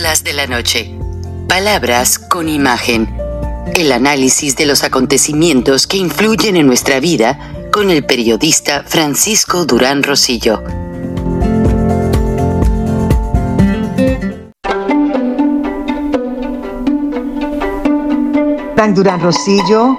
De la Noche. Palabras con imagen. El análisis de los acontecimientos que influyen en nuestra vida con el periodista Francisco Durán Rosillo. Frank Durán Rosillo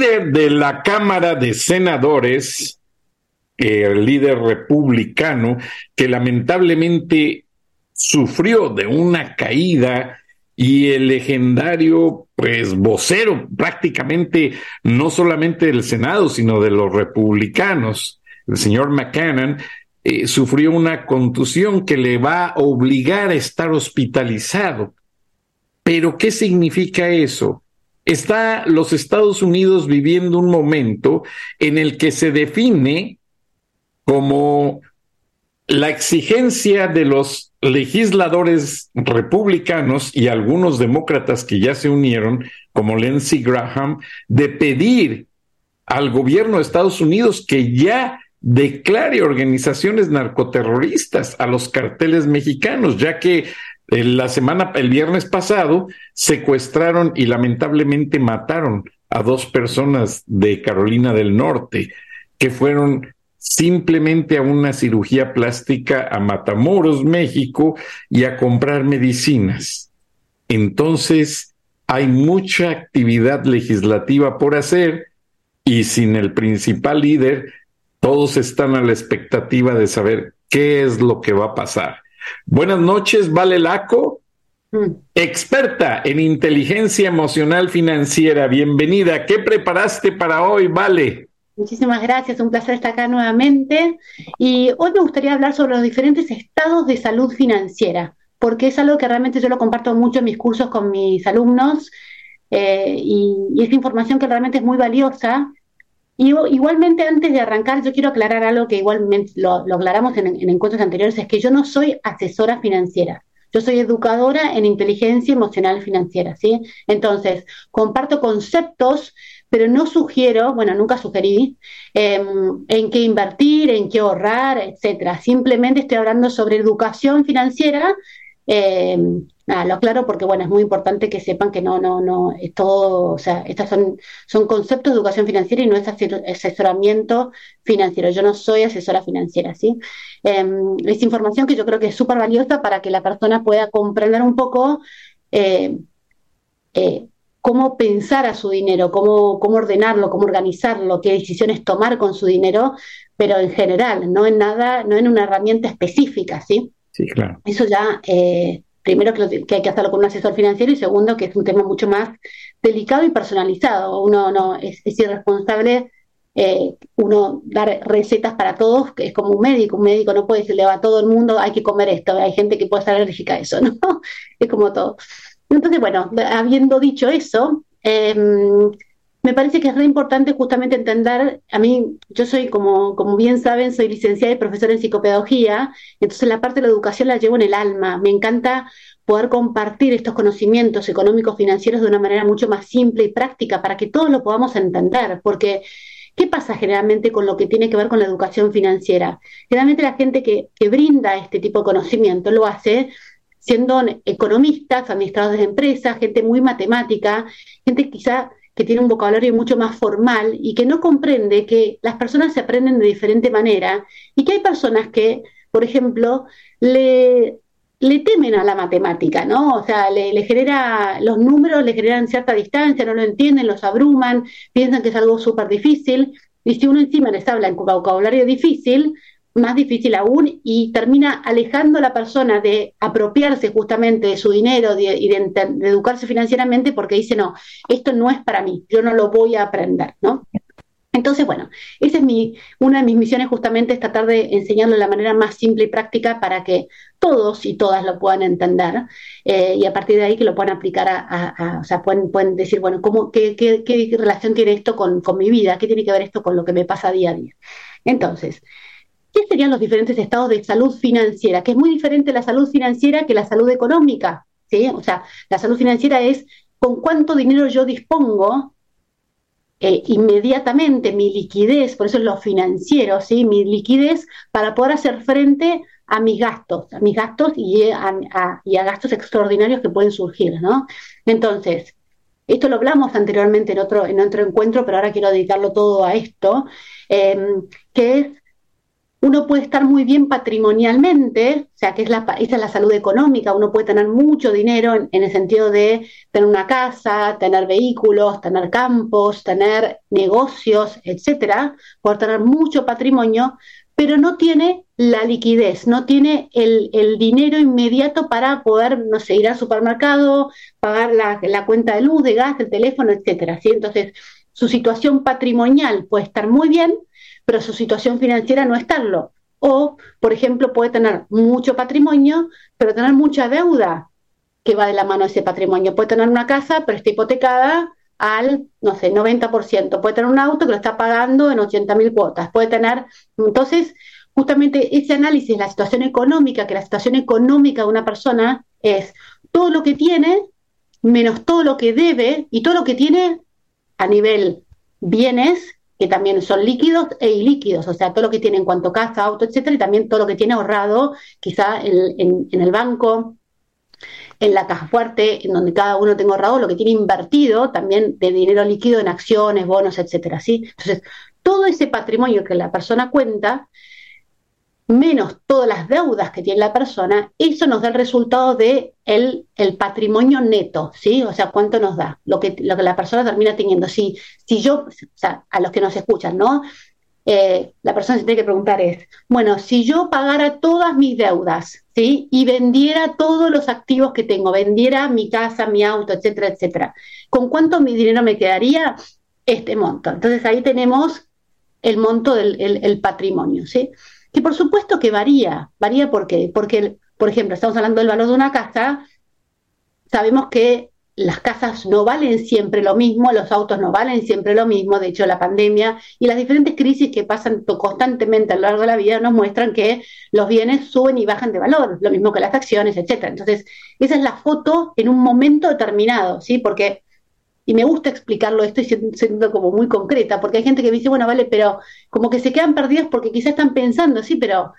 Líder de la Cámara de Senadores, el líder republicano, que lamentablemente sufrió de una caída y el legendario, pues, vocero prácticamente no solamente del Senado, sino de los republicanos, el señor McCannon, eh, sufrió una contusión que le va a obligar a estar hospitalizado. Pero, ¿qué significa eso? Está los Estados Unidos viviendo un momento en el que se define como la exigencia de los legisladores republicanos y algunos demócratas que ya se unieron, como Lindsey Graham, de pedir al gobierno de Estados Unidos que ya declare organizaciones narcoterroristas a los carteles mexicanos, ya que la semana, el viernes pasado, secuestraron y lamentablemente mataron a dos personas de Carolina del Norte, que fueron simplemente a una cirugía plástica a Matamoros, México, y a comprar medicinas. Entonces, hay mucha actividad legislativa por hacer y sin el principal líder, todos están a la expectativa de saber qué es lo que va a pasar. Buenas noches, Vale Laco, mm. experta en inteligencia emocional financiera. Bienvenida. ¿Qué preparaste para hoy, Vale? Muchísimas gracias, un placer estar acá nuevamente. Y hoy me gustaría hablar sobre los diferentes estados de salud financiera, porque es algo que realmente yo lo comparto mucho en mis cursos con mis alumnos eh, y, es información que realmente es muy valiosa. Y igualmente antes de arrancar, yo quiero aclarar algo que igualmente lo, aclaramos en, en encuentros anteriores, es que yo no soy asesora financiera. Yo soy educadora en inteligencia emocional financiera, ¿sí? Entonces, comparto conceptos pero no sugiero, bueno, nunca sugerí, em, en qué invertir, en qué ahorrar, etcétera. Simplemente estoy hablando sobre educación financiera. Em, nada, lo aclaro porque, bueno, es muy importante que sepan que no, no, no, es todo, o sea, estos son, son conceptos de educación financiera y no es asesoramiento financiero. Yo no soy asesora financiera, ¿sí? Em, es información que yo creo que es súper valiosa para que la persona pueda comprender un poco eh, eh, cómo pensar a su dinero, cómo, cómo ordenarlo, cómo organizarlo, qué decisiones tomar con su dinero, pero en general, no en nada, no en una herramienta específica, ¿sí? Sí, claro. Eso ya, eh, primero que, hay que hacerlo con un asesor financiero y segundo que es un tema mucho más delicado y personalizado. Uno no es, irresponsable eh, uno dar recetas para todos, que es como un médico, un médico no puede decirle a todo el mundo hay que comer esto, hay gente que puede estar alérgica a eso, ¿no? es como todo. Entonces, bueno, habiendo dicho eso, em, me parece que es re importante justamente entender, a mí, yo soy, como, como bien saben, soy licenciada y profesora en psicopedagogía, entonces la parte de la educación la llevo en el alma. Me encanta poder compartir estos conocimientos económicos financieros de una manera mucho más simple y práctica para que todos lo podamos entender, porque ¿qué pasa generalmente con lo que tiene que ver con la educación financiera? Generalmente la gente que, que brinda este tipo de conocimiento lo hace siendo economistas, administradores de empresas, gente muy matemática, gente quizá que tiene un vocabulario mucho más formal y que no comprende que las personas se aprenden de diferente manera y que hay personas que, por ejemplo, le, temen a la matemática, ¿no? O sea, le, le, genera, los números le generan cierta distancia, no lo entienden, los abruman, piensan que es algo súper difícil. Y si uno encima les habla en vocabulario difícil, más difícil aún y termina alejando a la persona de apropiarse justamente de su dinero y de, educarse financieramente porque dice, no, esto no es para mí, yo no lo voy a aprender, ¿no? Entonces, bueno, esa es mi, una de mis misiones justamente es tratar de enseñarlo de la manera más simple y práctica para que todos y todas lo puedan entender eh, y a partir de ahí que lo puedan aplicar a, o sea, pueden, pueden decir, bueno, ¿cómo, qué, qué, qué, relación tiene esto con, con mi vida? ¿Qué tiene que ver esto con lo que me pasa día a día? Entonces, ¿qué serían los diferentes estados de salud financiera? Que es muy diferente la salud financiera que la salud económica, ¿sí? O sea, la salud financiera es con cuánto dinero yo dispongo eh, inmediatamente mi liquidez, por eso es lo financiero, ¿sí? mi liquidez para poder hacer frente a mis gastos, a mis gastos y a, gastos extraordinarios que pueden surgir, ¿no? Entonces, esto lo hablamos anteriormente en otro, en otro encuentro, pero ahora quiero dedicarlo todo a esto, eh, que es uno puede estar muy bien patrimonialmente, o sea, que es la, esa es la salud económica, uno puede tener mucho dinero en, el sentido de tener una casa, tener vehículos, tener campos, tener negocios, etcétera, poder tener mucho patrimonio, pero no tiene la liquidez, no tiene el, dinero inmediato para poder, no sé, ir al supermercado, pagar la, cuenta de luz, de gas, el teléfono, etcétera. ¿sí? Entonces, su situación patrimonial puede estar muy bien, pero su situación financiera no estarlo. O, por ejemplo, puede tener mucho patrimonio, pero tener mucha deuda que va de la mano de ese patrimonio. Puede tener una casa, pero está hipotecada al, no sé, 90%. Puede tener un auto que lo está pagando en 80 mil cuotas. Puede tener, entonces, justamente ese análisis la situación económica, que la situación económica de una persona es todo lo que tiene menos todo lo que debe y todo lo que tiene a nivel bienes que también son líquidos e ilíquidos, o sea, todo lo que tiene en cuanto casa, auto, etcétera, y también todo lo que tiene ahorrado, quizá en, el banco, en la caja fuerte, en donde cada uno tenga ahorrado, lo que tiene invertido también de dinero líquido en acciones, bonos, etcétera, ¿sí? Entonces, todo ese patrimonio que la persona cuenta menos todas las deudas que tiene la persona, eso nos da el resultado de el, patrimonio neto, ¿sí? O sea, cuánto nos da, lo que, la persona termina teniendo. Si, si yo, o sea, a los que nos escuchan, ¿no? Eh, la persona se tiene que preguntar es, bueno, si yo pagara todas mis deudas, ¿sí? Y vendiera todos los activos que tengo, vendiera mi casa, mi auto, etcétera, etcétera, ¿con cuánto mi dinero me quedaría? Este monto. Entonces ahí tenemos el monto del el patrimonio, ¿sí? Que por supuesto que varía. ¿Varía por qué? Porque, por ejemplo, estamos hablando del valor de una casa, sabemos que las casas no valen siempre lo mismo, los autos no valen siempre lo mismo, de hecho la pandemia y las diferentes crisis que pasan constantemente a lo largo de la vida nos muestran que los bienes suben y bajan de valor, lo mismo que las acciones, etcétera. Entonces, esa es la foto en un momento determinado, ¿sí? Porque y me gusta explicarlo esto y siendo como muy concreta, porque hay gente que dice, bueno, vale, pero como que se quedan perdidos porque quizás están pensando, sí, pero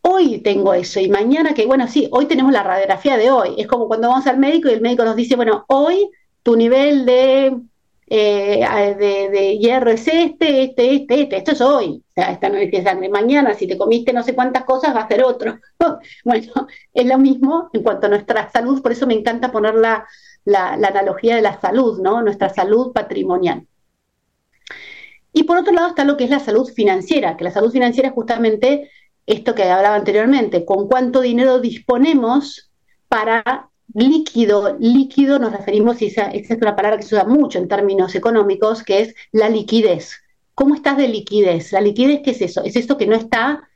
hoy tengo eso y mañana que, bueno, sí, hoy tenemos la radiografía de hoy. Es como cuando vamos al médico y el médico nos dice, bueno, hoy tu nivel de, eh, de, hierro es este, este, este, este, esto es hoy. O sea, esta no es sangre. Mañana, si te comiste no sé cuántas cosas, va a ser otro. bueno, es lo mismo en cuanto a nuestra salud, por eso me encanta ponerla la, analogía de la salud, ¿no? Nuestra salud patrimonial. Y por otro lado está lo que es la salud financiera, que la salud financiera es justamente esto que hablaba anteriormente, con cuánto dinero disponemos para líquido, líquido nos referimos, y esa, es una palabra que se usa mucho en términos económicos, que es la liquidez. ¿Cómo estás de liquidez? La liquidez, ¿qué es eso? Es esto que no está,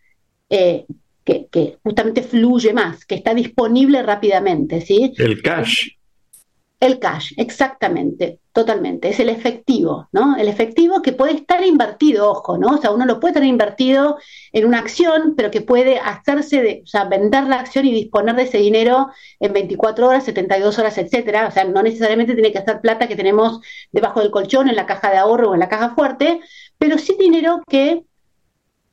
eh, que, que, justamente fluye más, que está disponible rápidamente, ¿sí? El cash. El cash, exactamente, totalmente. Es el efectivo, ¿no? El efectivo que puede estar invertido, ojo, ¿no? O sea, uno lo puede tener invertido en una acción, pero que puede hacerse, de, o sea, vender la acción y disponer de ese dinero en 24 horas, 72 horas, etcétera. O sea, no necesariamente tiene que ser plata que tenemos debajo del colchón, en la caja de ahorro o en la caja fuerte, pero sí dinero que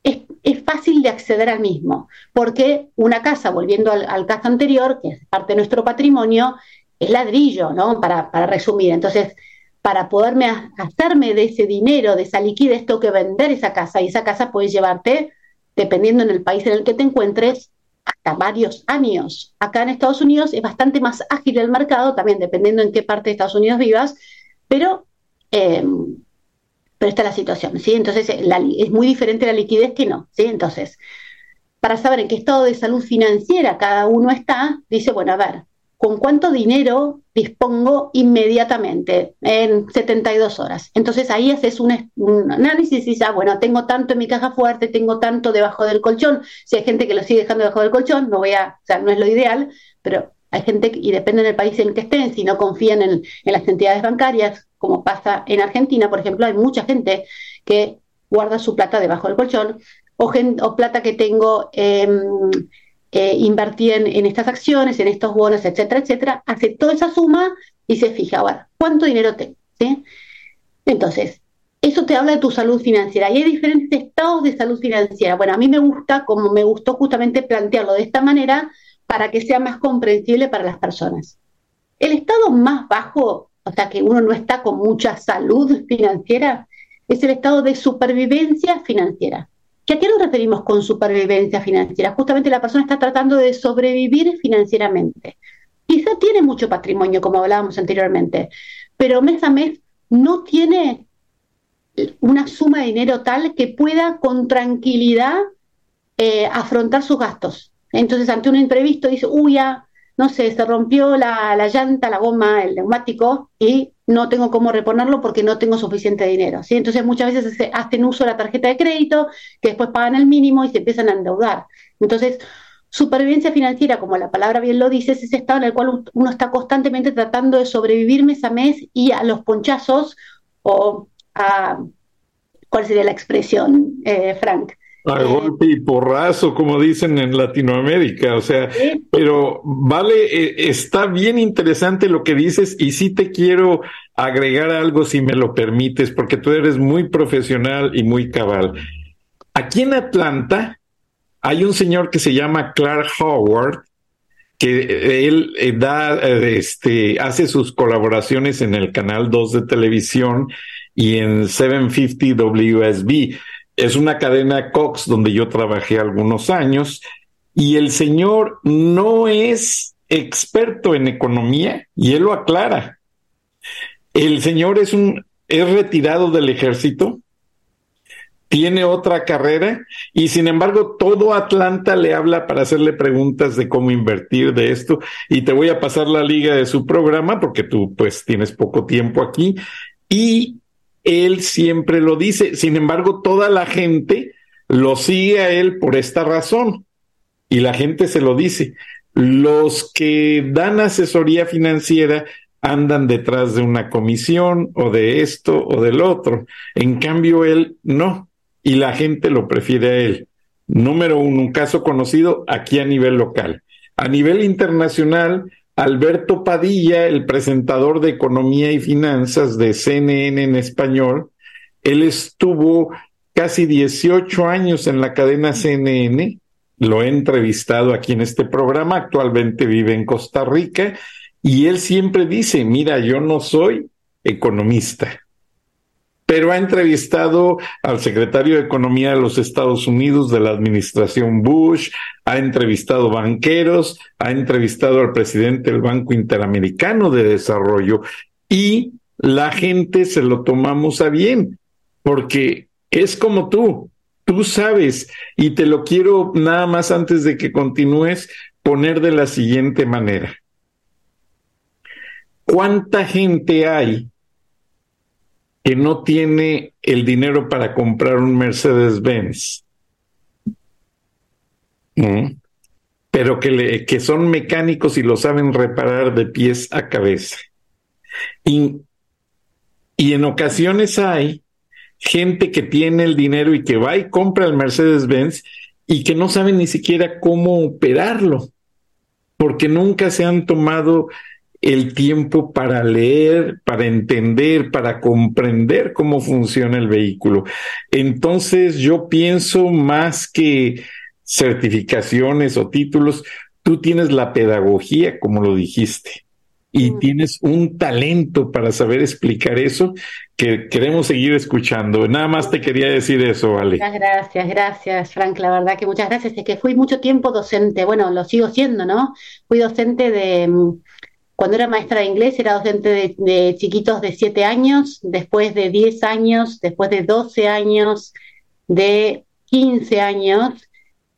es, fácil de acceder al mismo, porque una casa, volviendo al, al, caso anterior, que es parte de nuestro patrimonio, es ladrillo, ¿no? Para, para resumir. Entonces, para poderme hacerme de ese dinero, de esa liquidez, tengo que vender esa casa y esa casa puede llevarte, dependiendo en el país en el que te encuentres, hasta varios años. Acá en Estados Unidos es bastante más ágil el mercado, también dependiendo en qué parte de Estados Unidos vivas, pero, eh, pero esta es la situación, ¿sí? Entonces es muy diferente la liquidez que no, ¿sí? Entonces, para saber en qué estado de salud financiera cada uno está, dice, bueno, a ver, con cuánto dinero dispongo inmediatamente, en 72 horas. Entonces ahí haces un, análisis y dices, bueno, tengo tanto en mi caja fuerte, tengo tanto debajo del colchón. Si hay gente que lo sigue dejando debajo del colchón, no voy a, o sea, no es lo ideal, pero hay gente, y depende del país en que estén, si no confían en, las entidades bancarias, como pasa en Argentina, por ejemplo, hay mucha gente que guarda su plata debajo del colchón, o, o plata que tengo eh, eh, en, estas acciones, en estos bonos, etcétera, etcétera, hace toda esa suma y se fija, ahora, ¿cuánto dinero tengo? Entonces, eso te habla de tu salud financiera. Y hay diferentes estados de salud financiera. Bueno, a mí me gusta, como me gustó justamente plantearlo de esta manera, para que sea más comprensible para las personas. El estado más bajo, o sea, que uno no está con mucha salud financiera, es el estado de supervivencia financiera. ¿Qué a qué nos referimos con supervivencia financiera? Justamente la persona está tratando de sobrevivir financieramente. Quizá tiene mucho patrimonio, como hablábamos anteriormente, pero mes a mes no tiene una suma de dinero tal que pueda con tranquilidad eh, afrontar sus gastos. Entonces, ante un imprevisto, dice, uy, ya, no sé, se rompió la, la, llanta, la goma, el neumático y no tengo cómo reponerlo porque no tengo suficiente dinero. ¿sí? Entonces, muchas veces se hacen uso de la tarjeta de crédito, que después pagan el mínimo y se empiezan a endeudar. Entonces, supervivencia financiera, como la palabra bien lo dice, es ese estado en el cual uno está constantemente tratando de sobrevivir mes a mes y a los ponchazos o a, ¿cuál sería la expresión, eh, Frank? A golpe y porrazo, como dicen en Latinoamérica, o sea, pero vale, eh, está bien interesante lo que dices y sí te quiero agregar algo si me lo permites, porque tú eres muy profesional y muy cabal. Aquí en Atlanta hay un señor que se llama Clark Howard, que eh, él eh, da, este, hace sus colaboraciones en el canal 2 de televisión y en 750 WSB es una cadena Cox donde yo trabajé algunos años y el señor no es experto en economía y él lo aclara. El señor es un es retirado del ejército, tiene otra carrera y sin embargo todo Atlanta le habla para hacerle preguntas de cómo invertir de esto y te voy a pasar la liga de su programa porque tú pues tienes poco tiempo aquí y él siempre lo dice. Sin embargo, toda la gente lo sigue a él por esta razón. Y la gente se lo dice. Los que dan asesoría financiera andan detrás de una comisión o de esto o del otro. En cambio, él no. Y la gente lo prefiere a él. Número uno, un caso conocido aquí a nivel local. A nivel internacional, Alberto Padilla, el presentador de Economía y Finanzas de CNN en español, él estuvo casi 18 años en la cadena CNN, lo he entrevistado aquí en este programa, actualmente vive en Costa Rica, y él siempre dice, mira, yo no soy economista, pero ha entrevistado al secretario de Economía de los Estados Unidos de la administración Bush, ha entrevistado banqueros, ha entrevistado al presidente del Banco Interamericano de Desarrollo y la gente se lo tomamos a bien, porque es como tú, tú sabes, y te lo quiero nada más antes de que continúes poner de la siguiente manera. ¿Cuánta gente hay que no tiene el dinero para comprar un Mercedes-Benz, pero que, le, que son mecánicos y lo saben reparar de pies a cabeza. Y, y en ocasiones hay gente que tiene el dinero y que va y compra el Mercedes-Benz y que no saben ni siquiera cómo operarlo, porque nunca se han tomado el tiempo para leer, para entender, para comprender cómo funciona el vehículo. Entonces yo pienso más que certificaciones o títulos, tú tienes la pedagogía, como lo dijiste, y mm. tienes un talento para saber explicar eso que queremos seguir escuchando. Nada más te quería decir eso, Vale. Muchas gracias, gracias, Frank. La verdad que muchas gracias. Es que fui mucho tiempo docente, bueno, lo sigo siendo, ¿no? Fui docente de mm, cuando era maestra de inglés era docente de, chiquitos de 7 años, después de 10 años, después de 12 años, de 15 años,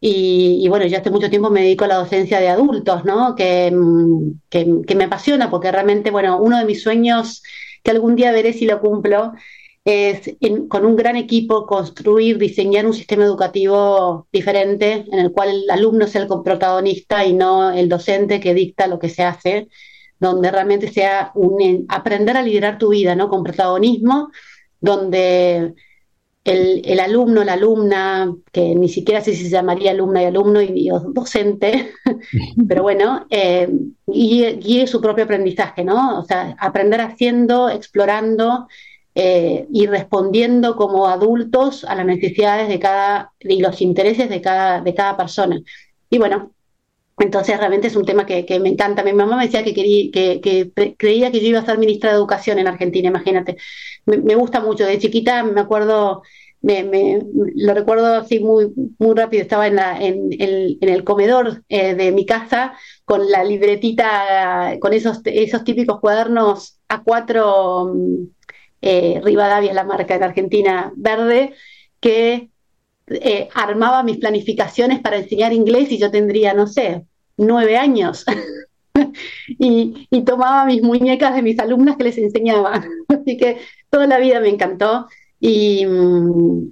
Y, bueno, ya hace mucho tiempo me dedico a la docencia de adultos, ¿no? Que, que, me apasiona porque realmente, bueno, uno de mis sueños que algún día veré si lo cumplo es con un gran equipo construir, diseñar un sistema educativo diferente en el cual el alumno sea el protagonista y no el docente que dicta lo que se hace, donde realmente sea un, aprender a liderar tu vida, ¿no? Con protagonismo, donde el, el, alumno, la alumna, que ni siquiera sé si se llamaría alumna y alumno y, docente, pero bueno, eh, guíe, su propio aprendizaje, ¿no? O sea, aprender haciendo, explorando eh, y respondiendo como adultos a las necesidades de cada y los intereses de cada, de cada persona. Y bueno, entonces realmente es un tema que, me encanta. Mi mamá me decía que, quería, que, creía que yo iba a ser ministra de Educación en Argentina, imagínate. Me, gusta mucho. De chiquita me acuerdo, me, lo recuerdo así muy, muy rápido. Estaba en, la, en, el comedor eh, de mi casa con la libretita, con esos, esos típicos cuadernos A4 mm, eh, Rivadavia, la marca en Argentina verde, que eh, armaba mis planificaciones para enseñar inglés y yo tendría, no sé, nueve años. y, tomaba mis muñecas de mis alumnas que les enseñaba. Así que toda la vida me encantó. Y,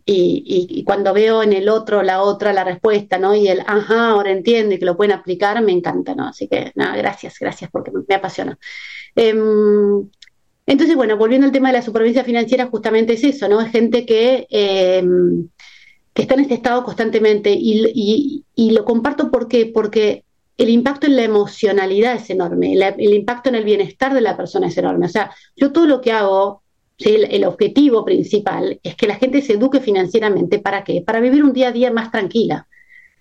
y, cuando veo en el otro, la otra, la respuesta, ¿no? Y el, ajá, ahora entiendo y que lo pueden aplicar, me encanta, ¿no? Así que, nada, gracias, gracias porque me, apasiona. Em, entonces, bueno, volviendo al tema de la supervivencia financiera, justamente es eso, ¿no? Es gente que, em, que está en este estado constantemente y, y lo comparto porque, porque el impacto en la emocionalidad es enorme, el, impacto en el bienestar de la persona es enorme. O sea, yo todo lo que hago, el, objetivo principal es que la gente se eduque financieramente. ¿Para qué? Para vivir un día a día más tranquila,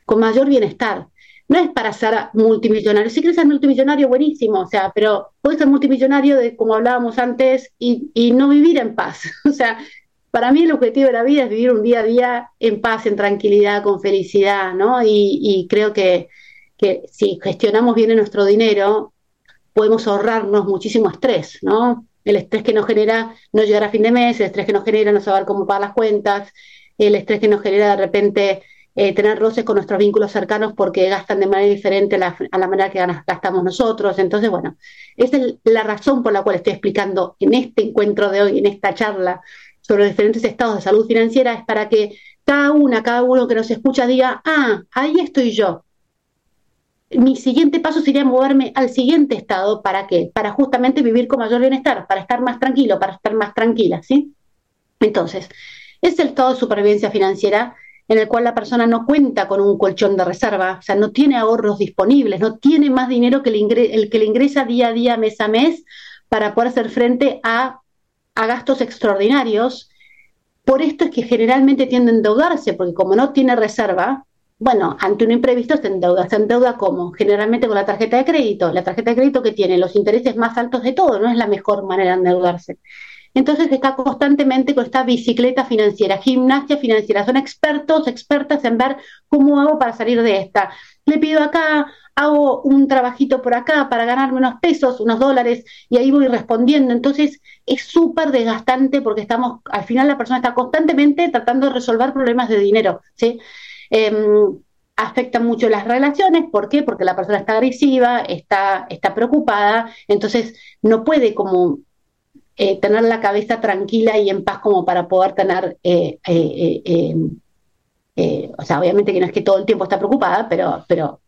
con mayor bienestar. No es para ser multimillonario. Si quieres ser multimillonario, buenísimo, o sea, pero puedes ser multimillonario, de, como hablábamos antes, y, no vivir en paz. O sea, para mí el objetivo de la vida es vivir un día a día en paz, en tranquilidad, con felicidad, ¿no? y creo que, que si gestionamos bien nuestro dinero, podemos ahorrarnos muchísimo estrés, ¿no? El estrés que nos genera no llegar a fin de mes, el estrés que nos genera no saber cómo pagar las cuentas, el estrés que nos genera de repente eh, tener roces con nuestros vínculos cercanos porque gastan de manera diferente a la manera que gastamos nosotros. Entonces, bueno, esa es la razón por la cual estoy explicando en este encuentro de hoy, en esta charla sobre diferentes estados de salud financiera, es para que cada una, cada uno que nos escucha diga, ah, ahí estoy yo, mi siguiente paso sería moverme al siguiente estado. ¿Para qué? Para justamente vivir con mayor bienestar, para estar más tranquilo, para estar más tranquila, ¿sí? Entonces, es el estado de supervivencia financiera en el cual la persona no cuenta con un colchón de reserva, o sea, no tiene ahorros disponibles, no tiene más dinero que el que le ingresa día a día, mes a mes, para poder hacer frente a, a gastos extraordinarios. Por esto es que generalmente tiende a endeudarse, porque como no tiene reserva, bueno, ante un imprevisto se endeuda. ¿Se endeuda cómo? Generalmente con la tarjeta de crédito. La tarjeta de crédito que tiene los intereses más altos de todo, no es la mejor manera de endeudarse. Entonces está constantemente con esta bicicleta financiera, gimnasia financiera. Son expertos, expertas en ver cómo hago para salir de esta. Le pido acá, hago un trabajito por acá para ganarme unos pesos, unos dólares, y ahí voy respondiendo. Entonces es súper desgastante porque estamos, al final la persona está constantemente tratando de resolver problemas de dinero, ¿sí? Eh, afecta mucho las relaciones, ¿por qué? Porque la persona está agresiva, está, está preocupada, entonces no puede como eh, tener la cabeza tranquila y en paz como para poder tener, eh, eh, o sea, obviamente que no es que todo el tiempo está preocupada, pero, pero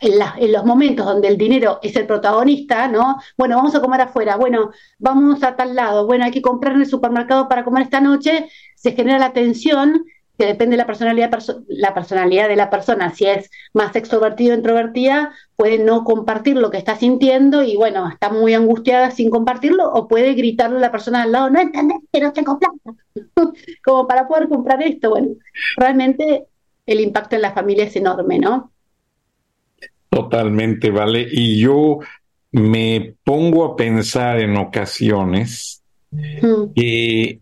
en, en, los momentos donde el dinero es el protagonista, ¿no? Bueno, vamos a comer afuera, bueno, vamos a tal lado, bueno, hay que comprar en el supermercado para comer esta noche, se genera la tensión que depende de la personalidad, la personalidad de la persona, si es más extrovertido o introvertida, puede no compartir lo que está sintiendo y bueno, está muy angustiada sin compartirlo, o puede gritarle a la persona al lado, no entendés que no tengo plata, como para poder comprar esto. Bueno, realmente el impacto en la familia es enorme, ¿no? Totalmente, vale. Y yo me pongo a pensar en ocasiones que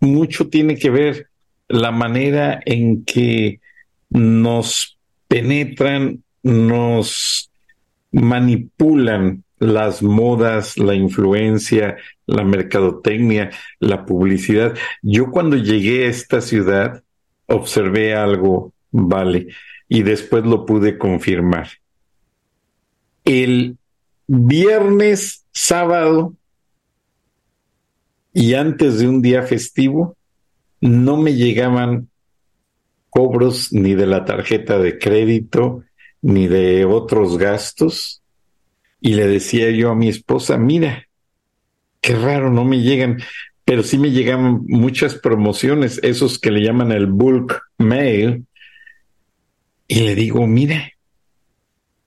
mucho tiene que ver la manera en que nos penetran, nos manipulan las modas, la influencia, la mercadotecnia, la publicidad. Yo cuando llegué a esta ciudad observé algo vale, y después lo pude confirmar. El viernes, sábado y antes de un día festivo, no me llegaban cobros ni de la tarjeta de crédito, ni de otros gastos. Y le decía yo a mi esposa, mira, qué raro, no me llegan, pero sí me llegan muchas promociones, esos que le llaman el bulk mail. Y le digo, mira,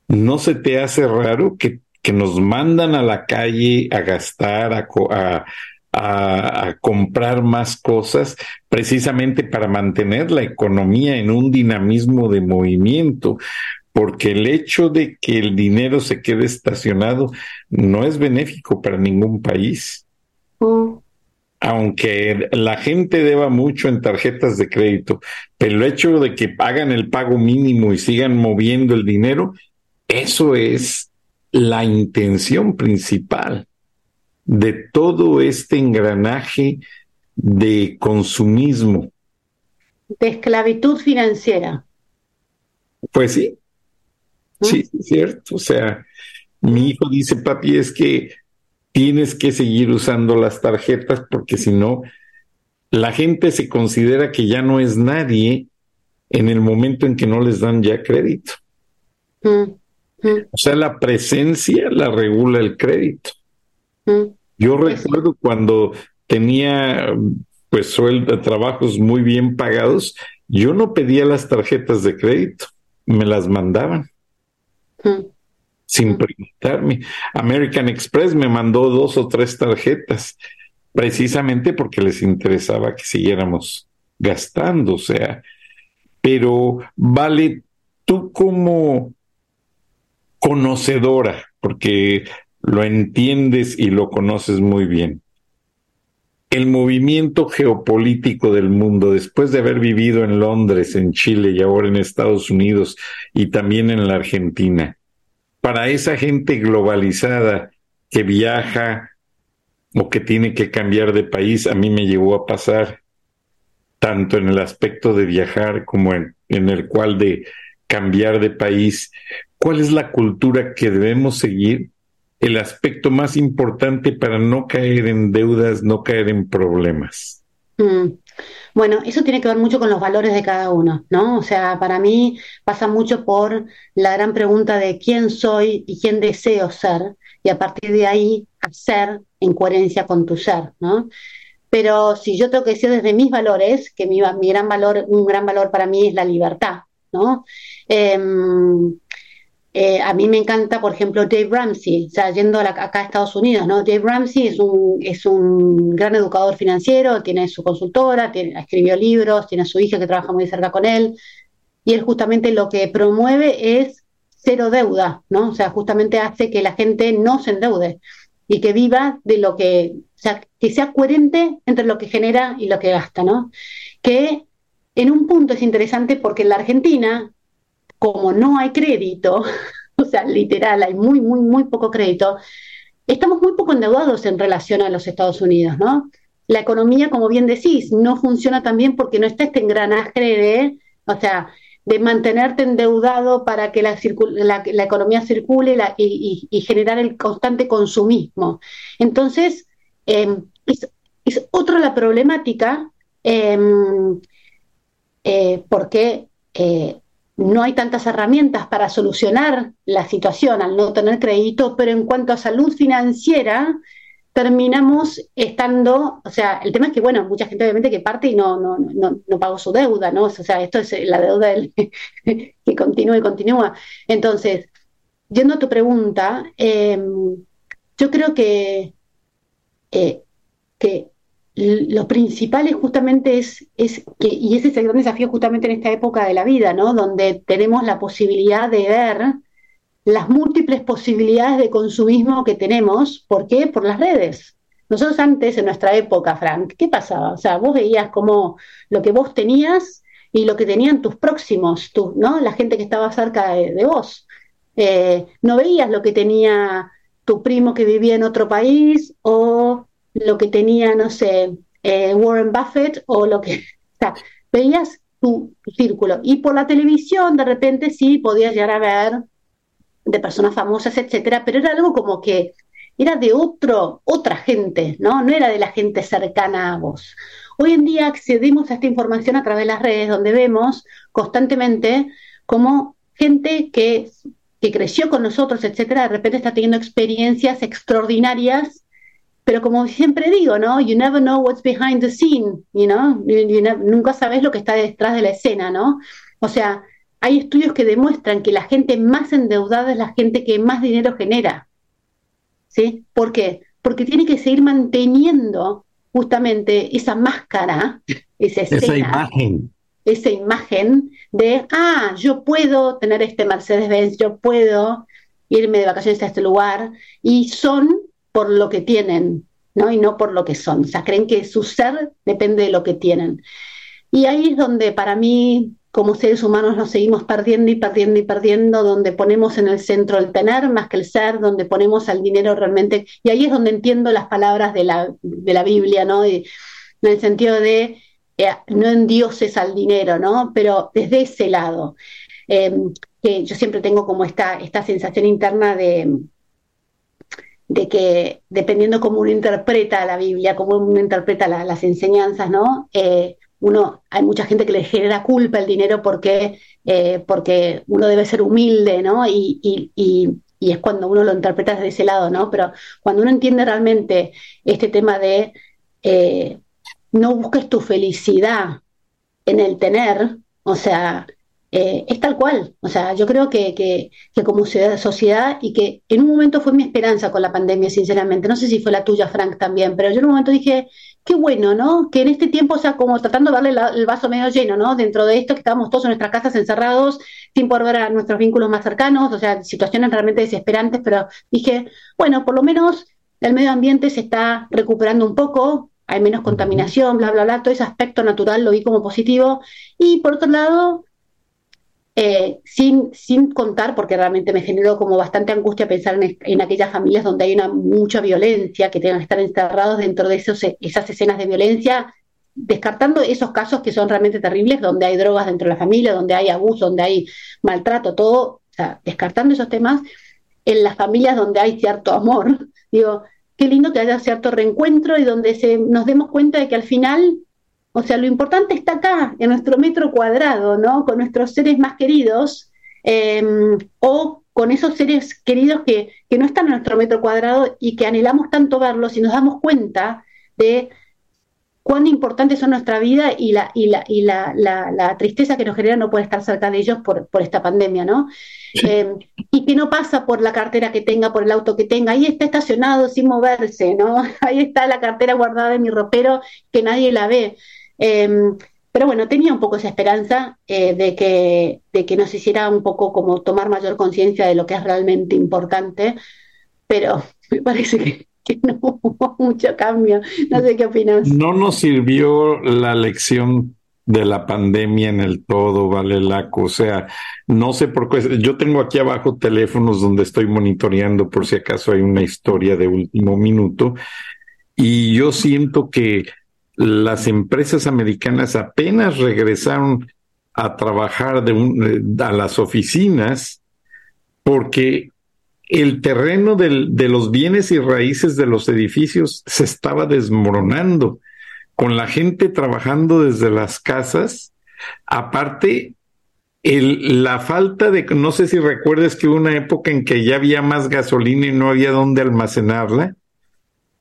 ¿no se te hace raro que, que nos mandan a la calle a gastar, a, a, comprar más cosas precisamente para mantener la economía en un dinamismo de movimiento, porque el hecho de que el dinero se quede estacionado no es benéfico para ningún país. Mm. Aunque la gente deba mucho en tarjetas de crédito, pero el hecho de que pagan el pago mínimo y sigan moviendo el dinero, eso es la intención principal de todo este engranaje de consumismo. De esclavitud financiera. Pues sí, sí, es cierto. O sea, mi hijo dice, papi, es que tienes que seguir usando las tarjetas porque si no, la gente se considera que ya no es nadie en el momento en que no les dan ya crédito. Mm, mm. O sea, la presencia la regula el crédito. Yo pues recuerdo cuando tenía pues sueldo, trabajos muy bien pagados, yo no pedía las tarjetas de crédito, me las mandaban. Sin preguntarme. American Express me mandó dos o tres tarjetas, precisamente porque les interesaba que siguiéramos gastando, o sea, pero vale, tú como conocedora, porque lo entiendes y lo conoces muy bien. El movimiento geopolítico del mundo, después de haber vivido en Londres, en Chile y ahora en Estados Unidos y también en la Argentina, para esa gente globalizada que viaja o que tiene que cambiar de país, a mí me llevó a pasar tanto en el aspecto de viajar como en, el cual de cambiar de país. ¿Cuál es la cultura que debemos seguir el aspecto más importante para no caer en deudas, no caer en problemas? Mm. Bueno, eso tiene que ver mucho con los valores de cada uno, ¿no? O sea, para mí pasa mucho por la gran pregunta de quién soy y quién deseo ser, y a partir de ahí hacer en coherencia con tu ser, ¿no? Pero si yo tengo que decir desde mis valores, que mi, mi gran valor, un gran valor para mí es la libertad, ¿no? Em, eh, a mí me encanta, por ejemplo, Dave Ramsey, o sea, yendo acá a Estados Unidos, ¿no? Dave Ramsey es un, es un gran educador financiero, tiene su consultora, tiene, escribió libros, tiene a su hija que trabaja muy cerca con él, y él justamente lo que promueve es cero deuda, ¿no? O sea, justamente hace que la gente no se endeude y que viva de lo que, o sea, que sea coherente entre lo que genera y lo que gasta, ¿no? Que en un punto es interesante porque en la Argentina como no hay crédito, o sea, literal, hay muy, muy, muy poco crédito, estamos muy poco endeudados en relación a los Estados Unidos, ¿no? La economía, como bien decís, no funciona tan bien porque no está este engranaje de, o sea, de mantenerte endeudado para que la, economía circule y, generar el constante consumismo. Entonces, em, es, otra la problemática em, eh, porque eh, no hay tantas herramientas para solucionar la situación al no tener crédito, pero en cuanto a salud financiera, terminamos estando, o sea, el tema es que, bueno, mucha gente obviamente que parte y no, no, no, no pagó su deuda, ¿no? O sea, esto es la deuda que continúa y continúa. Entonces, yendo a tu pregunta, em, yo creo que, eh, que lo principal justamente es, es que, y ese es el gran desafío justamente en esta época de la vida, ¿no? Donde tenemos la posibilidad de ver las múltiples posibilidades de consumismo que tenemos. ¿Por qué? Por las redes. Nosotros antes, en nuestra época, Frank, ¿qué pasaba? O sea, vos veías como lo que vos tenías y lo que tenían tus próximos, ¿no? La gente que estaba cerca de, vos. Eh, no veías lo que tenía tu primo que vivía en otro país o lo que tenía, no sé, eh, Warren Buffett o lo que... Veías tu, círculo. Y por la televisión, de repente sí podías llegar a ver de personas famosas, etcétera, pero era algo como que era de otro, otra gente, ¿no? No era de la gente cercana a vos. Hoy en día accedemos a esta información a través de las redes, donde vemos constantemente cómo gente que, que creció con nosotros, etcétera, de repente está teniendo experiencias extraordinarias pero como siempre digo, ¿no? You never know what's behind the scene, you know? nunca sabes lo que está detrás de la escena, ¿no? O sea, hay estudios que demuestran que la gente más endeudada es la gente que más dinero genera. ¿Sí? ¿Por qué? Porque tiene que seguir manteniendo justamente esa máscara, esa escena, esa imagen. Esa imagen de, ah, yo puedo tener este Mercedes-Benz, yo puedo irme de vacaciones a este lugar, y son por lo que tienen, ¿no? Y no por lo que son. O sea, creen que su ser depende de lo que tienen. Y ahí es donde para mí, como seres humanos, nos seguimos perdiendo y perdiendo y perdiendo, donde ponemos en el centro el tener más que el ser, donde ponemos al dinero realmente. Y ahí es donde entiendo las palabras de la, de la Biblia, ¿no? en el sentido de eh, no en dioses al dinero, ¿no? Pero desde ese lado. Eh, que yo siempre tengo como esta, esta sensación interna de, de que dependiendo cómo uno interpreta la Biblia, cómo uno interpreta las enseñanzas, ¿no? Eh, uno, hay mucha gente que le genera culpa el dinero porque, eh, porque uno debe ser humilde, ¿no? Y, y, y, es cuando uno lo interpreta desde ese lado, ¿no? Pero cuando uno entiende realmente este tema de eh, no busques tu felicidad en el tener, o sea, eh, es tal cual. O sea, yo creo que, que, como sociedad y que en un momento fue mi esperanza con la pandemia, sinceramente. No sé si fue la tuya, Frank, también, pero yo en un momento dije, qué bueno, ¿no? Que en este tiempo, o sea, como tratando de darle el vaso medio lleno, ¿no? Dentro de esto, que estábamos todos en nuestras casas encerrados, sin poder ver a nuestros vínculos más cercanos, o sea, situaciones realmente desesperantes, pero dije, bueno, por lo menos el medio ambiente se está recuperando un poco, hay menos contaminación, bla, bla, bla, todo ese aspecto natural lo vi como positivo. Y por otro lado, eh, sin, sin contar, porque realmente me generó como bastante angustia pensar en, aquellas familias donde hay una mucha violencia, que tengan que estar encerrados dentro de esas escenas de violencia, descartando esos casos que son realmente terribles, donde hay drogas dentro de la familia, donde hay abuso, donde hay maltrato, todo, o sea, descartando esos temas, en las familias donde hay cierto amor, digo, qué lindo que haya cierto reencuentro y donde se, nos demos cuenta de que al final o sea, lo importante está acá, en nuestro metro cuadrado, ¿no? Con nuestros seres más queridos em, o con esos seres queridos que, que, no están en nuestro metro cuadrado y que anhelamos tanto verlos y nos damos cuenta de cuán importantes son nuestra vida y la, y la, y la, la, tristeza que nos genera no poder estar cerca de ellos por, por esta pandemia, ¿no? Em, y que no pasa por la cartera que tenga, por el auto que tenga, ahí está estacionado sin moverse, ¿no? Ahí está la cartera guardada en mi ropero que nadie la ve. Em, pero bueno, tenía un poco esa esperanza eh, de, que, de que nos hiciera un poco como tomar mayor conciencia de lo que es realmente importante, pero me parece que, no hubo mucho cambio. No sé qué opinas. No nos sirvió la lección de la pandemia en el todo, vale la O sea, no sé por qué. Yo tengo aquí abajo teléfonos donde estoy monitoreando por si acaso hay una historia de último minuto. Y yo siento que las empresas americanas apenas regresaron a trabajar de a las oficinas porque el terreno de los bienes y raíces de los edificios se estaba desmoronando, con la gente trabajando desde las casas. Aparte, la falta de, no sé si recuerdes que hubo una época en que ya había más gasolina y no había dónde almacenarla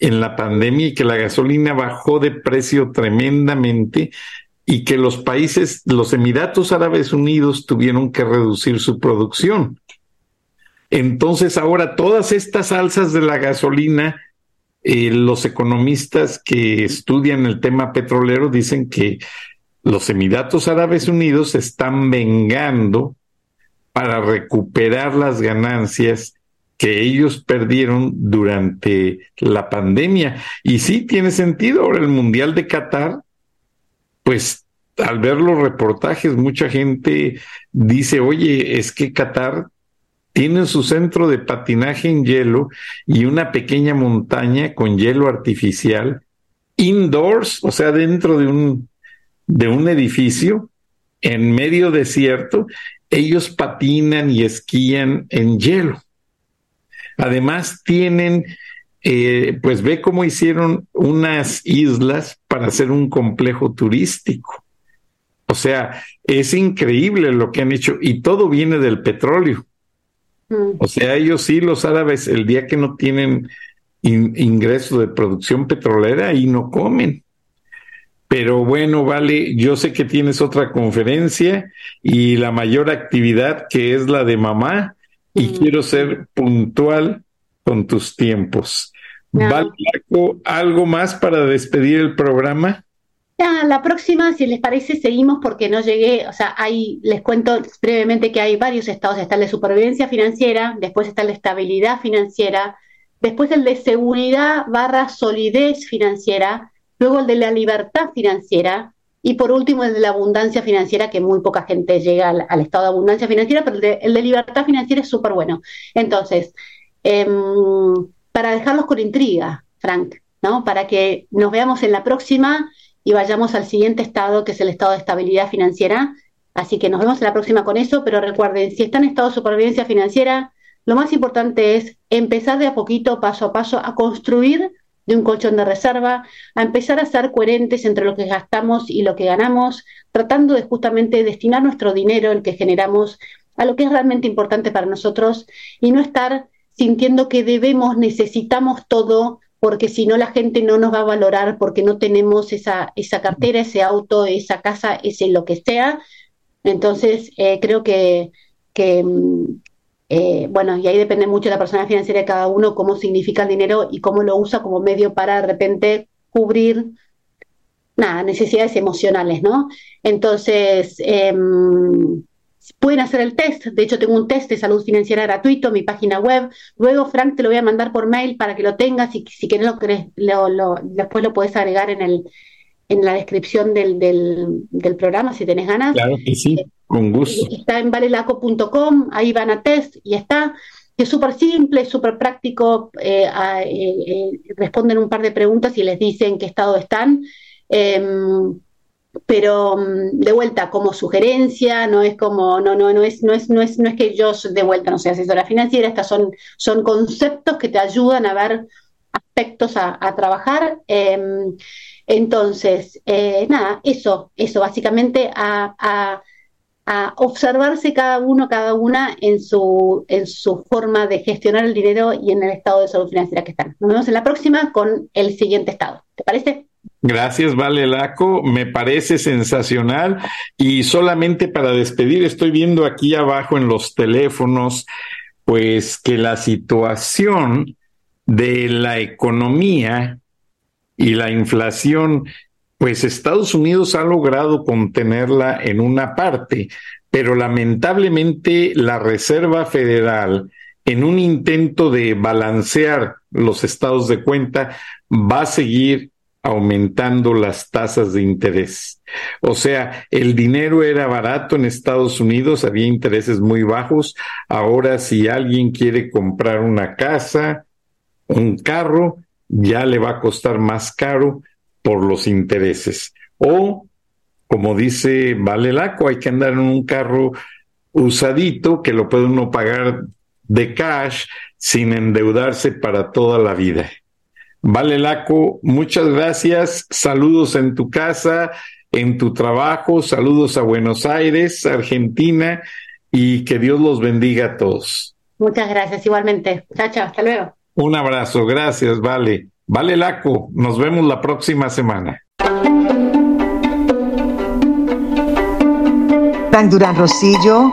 en la pandemia y que la gasolina bajó de precio tremendamente y que los países, los Emiratos Árabes Unidos tuvieron que reducir su producción. Entonces ahora todas estas alzas de la gasolina, eh, los economistas que estudian el tema petrolero dicen que los Emiratos Árabes Unidos están vengando para recuperar las ganancias que ellos perdieron durante la pandemia. Y sí, tiene sentido. Ahora el Mundial de Qatar, pues al ver los reportajes, mucha gente dice, oye, es que Qatar tiene su centro de patinaje en hielo y una pequeña montaña con hielo artificial indoors, o sea, dentro de un, de un edificio, en medio desierto, ellos patinan y esquían en hielo. Además tienen, eh, pues ve cómo hicieron unas islas para hacer un complejo turístico. O sea, es increíble lo que han hecho y todo viene del petróleo. Mm. O sea, ellos sí, los árabes, el día que no tienen ingreso de producción petrolera, ahí no comen. Pero bueno, vale, yo sé que tienes otra conferencia y la mayor actividad que es la de mamá y mm. quiero ser puntual con tus tiempos. Vale, ¿algo más para despedir el programa? Ya, la próxima, si les parece, seguimos porque no llegué, o sea, hay, les cuento brevemente que hay varios estados, está el de supervivencia financiera, después está el de estabilidad financiera, después el de seguridad barra solidez financiera, luego el de la libertad financiera y por último el de la abundancia financiera, que muy poca gente llega al, estado de abundancia financiera, pero el de, libertad financiera es súper bueno. Entonces, em, para dejarlos con intriga, Frank, ¿no? Para que nos veamos en la próxima y vayamos al siguiente estado, que es el estado de estabilidad financiera. Así que nos vemos en la próxima con eso, pero recuerden, si está en estado de supervivencia financiera, lo más importante es empezar de a poquito, paso a paso, a construir de un colchón de reserva, a empezar a ser coherentes entre lo que gastamos y lo que ganamos, tratando de justamente destinar nuestro dinero, el que generamos, a lo que es realmente importante para nosotros y no estar sintiendo que debemos, necesitamos todo, porque si no la gente no nos va a valorar, porque no tenemos esa, esa cartera, ese auto, esa casa, ese lo que sea. Entonces, eh, creo que, que, mm, eh, bueno, y ahí depende mucho de la persona financiera de cada uno, cómo significa el dinero y cómo lo usa como medio para de repente cubrir nada, necesidades emocionales, ¿no? Entonces, em, pueden hacer el test. De hecho, tengo un test de salud financiera gratuito en mi página web. Luego, Frank, te lo voy a mandar por mail para que lo tengas y si quieres lo, lo, después lo puedes agregar en el en la descripción del, del, programa si tenés ganas. Claro que sí. Eh, con gusto. Está en valelaco.com, ahí van a test y está. Es súper simple, súper práctico. Eh, eh, eh, responden un par de preguntas y les dicen qué estado están. Em, pero mm, de vuelta como sugerencia, no es como, no, no, no es, no es, no es, no es que yo de vuelta no sea asesora financiera, estas son, son conceptos que te ayudan a ver aspectos a, trabajar. Em, entonces, nada, eso, eso, básicamente a, a observarse cada uno, cada una en su, en su forma de gestionar el dinero y en el estado de salud financiera que están. Nos vemos en la próxima con el siguiente estado. ¿Te parece? Gracias, Vale Laco. Me parece sensacional. Y solamente para despedir, estoy viendo aquí abajo en los teléfonos, pues que la situación de la economía y la inflación pues Estados Unidos ha logrado contenerla en una parte, pero lamentablemente la Reserva Federal, en un intento de balancear los estados de cuenta, va a seguir aumentando las tasas de interés. O sea, el dinero era barato en Estados Unidos, había intereses muy bajos. Ahora, si alguien quiere comprar una casa, un carro, ya le va a costar más caro por los intereses. O, como dice Valelaco, hay que andar en un carro usadito que lo puede uno pagar de cash sin endeudarse para toda la vida. Vale Laco, muchas gracias. Saludos en tu casa, en tu trabajo. Saludos a Buenos Aires, Argentina, y que Dios los bendiga a todos. Muchas gracias, igualmente. Chao, chao, hasta luego. Un abrazo, gracias, Vale. Vale, Laco, nos vemos la próxima semana. Frank Durán Rosillo